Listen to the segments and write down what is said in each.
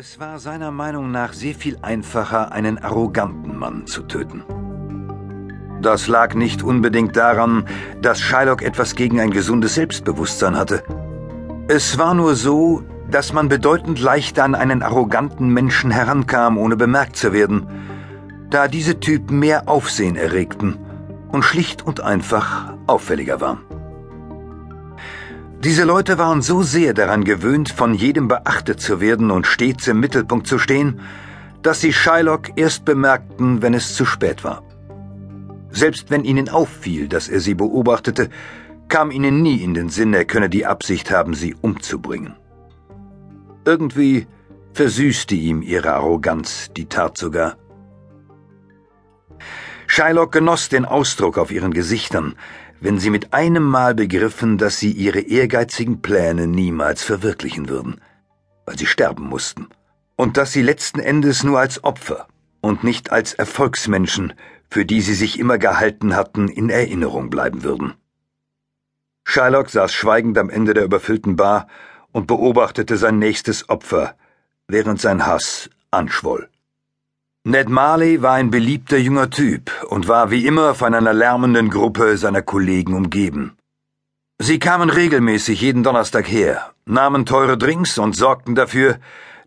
Es war seiner Meinung nach sehr viel einfacher, einen arroganten Mann zu töten. Das lag nicht unbedingt daran, dass Shylock etwas gegen ein gesundes Selbstbewusstsein hatte. Es war nur so, dass man bedeutend leichter an einen arroganten Menschen herankam, ohne bemerkt zu werden, da diese Typen mehr Aufsehen erregten und schlicht und einfach auffälliger waren. Diese Leute waren so sehr daran gewöhnt, von jedem beachtet zu werden und stets im Mittelpunkt zu stehen, dass sie Shylock erst bemerkten, wenn es zu spät war. Selbst wenn ihnen auffiel, dass er sie beobachtete, kam ihnen nie in den Sinn, er könne die Absicht haben, sie umzubringen. Irgendwie versüßte ihm ihre Arroganz die Tat sogar. Shylock genoss den Ausdruck auf ihren Gesichtern, wenn sie mit einem Mal begriffen, dass sie ihre ehrgeizigen Pläne niemals verwirklichen würden, weil sie sterben mussten, und dass sie letzten Endes nur als Opfer und nicht als Erfolgsmenschen, für die sie sich immer gehalten hatten, in Erinnerung bleiben würden. Shylock saß schweigend am Ende der überfüllten Bar und beobachtete sein nächstes Opfer, während sein Hass anschwoll. Ned Marley war ein beliebter junger Typ und war wie immer von einer lärmenden Gruppe seiner Kollegen umgeben. Sie kamen regelmäßig jeden Donnerstag her, nahmen teure Drinks und sorgten dafür,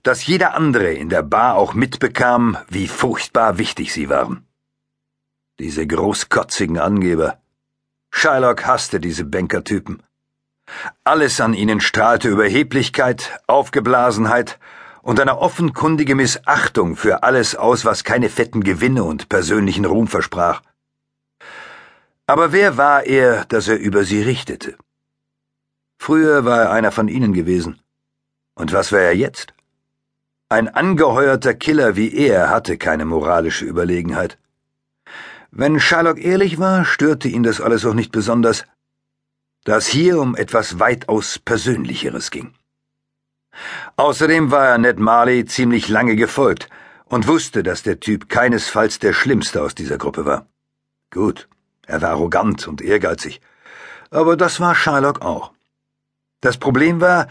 dass jeder andere in der Bar auch mitbekam, wie furchtbar wichtig sie waren. Diese großkotzigen Angeber. Shylock hasste diese Bankertypen. Alles an ihnen strahlte Überheblichkeit, Aufgeblasenheit und eine offenkundige Missachtung für alles aus, was keine fetten Gewinne und persönlichen Ruhm versprach. Aber wer war er, dass er über sie richtete? Früher war er einer von ihnen gewesen. Und was war er jetzt? Ein angeheuerter Killer wie er hatte keine moralische Überlegenheit. Wenn Sherlock ehrlich war, störte ihn das alles auch nicht besonders, da es hier um etwas weitaus Persönlicheres ging. Außerdem war er Ned Marley ziemlich lange gefolgt und wusste, dass der Typ keinesfalls der Schlimmste aus dieser Gruppe war. Gut, er war arrogant und ehrgeizig, aber das war Shylock auch. Das Problem war,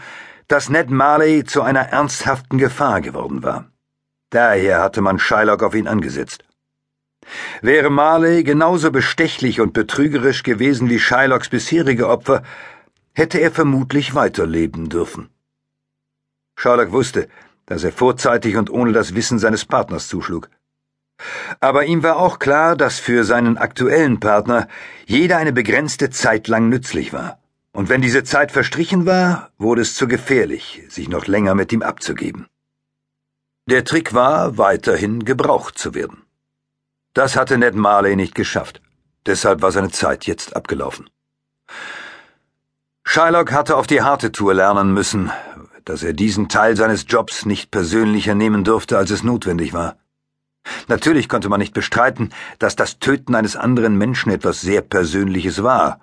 dass Ned Marley zu einer ernsthaften Gefahr geworden war. Daher hatte man Shylock auf ihn angesetzt. Wäre Marley genauso bestechlich und betrügerisch gewesen wie Shylocks bisherige Opfer, hätte er vermutlich weiterleben dürfen. Sherlock wusste, dass er vorzeitig und ohne das Wissen seines Partners zuschlug. Aber ihm war auch klar, dass für seinen aktuellen Partner jeder eine begrenzte Zeit lang nützlich war. Und wenn diese Zeit verstrichen war, wurde es zu gefährlich, sich noch länger mit ihm abzugeben. Der Trick war, weiterhin gebraucht zu werden. Das hatte Ned Marley nicht geschafft. Deshalb war seine Zeit jetzt abgelaufen. Shylock hatte auf die harte Tour lernen müssen, dass er diesen Teil seines Jobs nicht persönlicher nehmen durfte, als es notwendig war. Natürlich konnte man nicht bestreiten, dass das Töten eines anderen Menschen etwas sehr Persönliches war,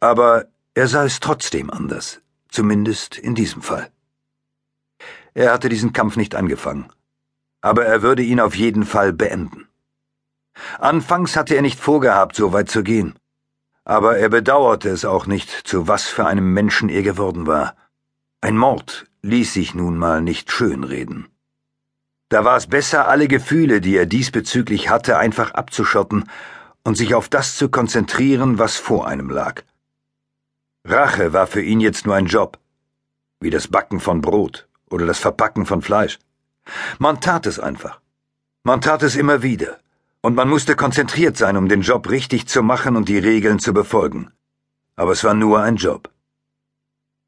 aber er sah es trotzdem anders, zumindest in diesem Fall. Er hatte diesen Kampf nicht angefangen, aber er würde ihn auf jeden Fall beenden. Anfangs hatte er nicht vorgehabt, so weit zu gehen, aber er bedauerte es auch nicht, zu was für einem Menschen er geworden war. Ein Mord ließ sich nun mal nicht schönreden. Da war es besser, alle Gefühle, die er diesbezüglich hatte, einfach abzuschotten und sich auf das zu konzentrieren, was vor einem lag. Rache war für ihn jetzt nur ein Job, wie das Backen von Brot oder das Verpacken von Fleisch. Man tat es einfach. Man tat es immer wieder, und man musste konzentriert sein, um den Job richtig zu machen und die Regeln zu befolgen. Aber es war nur ein Job.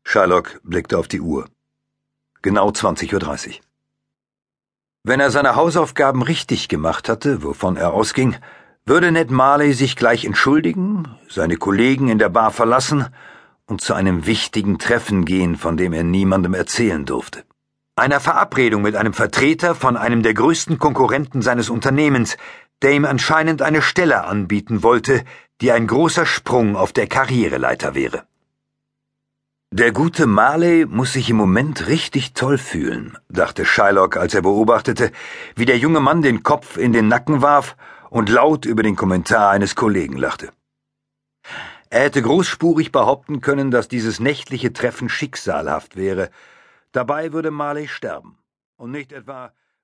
Sherlock blickte auf die Uhr. Genau 20.30 Uhr. Wenn er seine Hausaufgaben richtig gemacht hatte, wovon er ausging, würde Ned Marley sich gleich entschuldigen, seine Kollegen in der Bar verlassen und zu einem wichtigen Treffen gehen, von dem er niemandem erzählen durfte. Einer Verabredung mit einem Vertreter von einem der größten Konkurrenten seines Unternehmens, der ihm anscheinend eine Stelle anbieten wollte, die ein großer Sprung auf der Karriereleiter wäre. Der gute Marley muss sich im Moment richtig toll fühlen, dachte Shylock, als er beobachtete, wie der junge Mann den Kopf in den Nacken warf und laut über den Kommentar eines Kollegen lachte. Er hätte großspurig behaupten können, dass dieses nächtliche Treffen schicksalhaft wäre. Dabei würde Marley sterben. und nicht etwa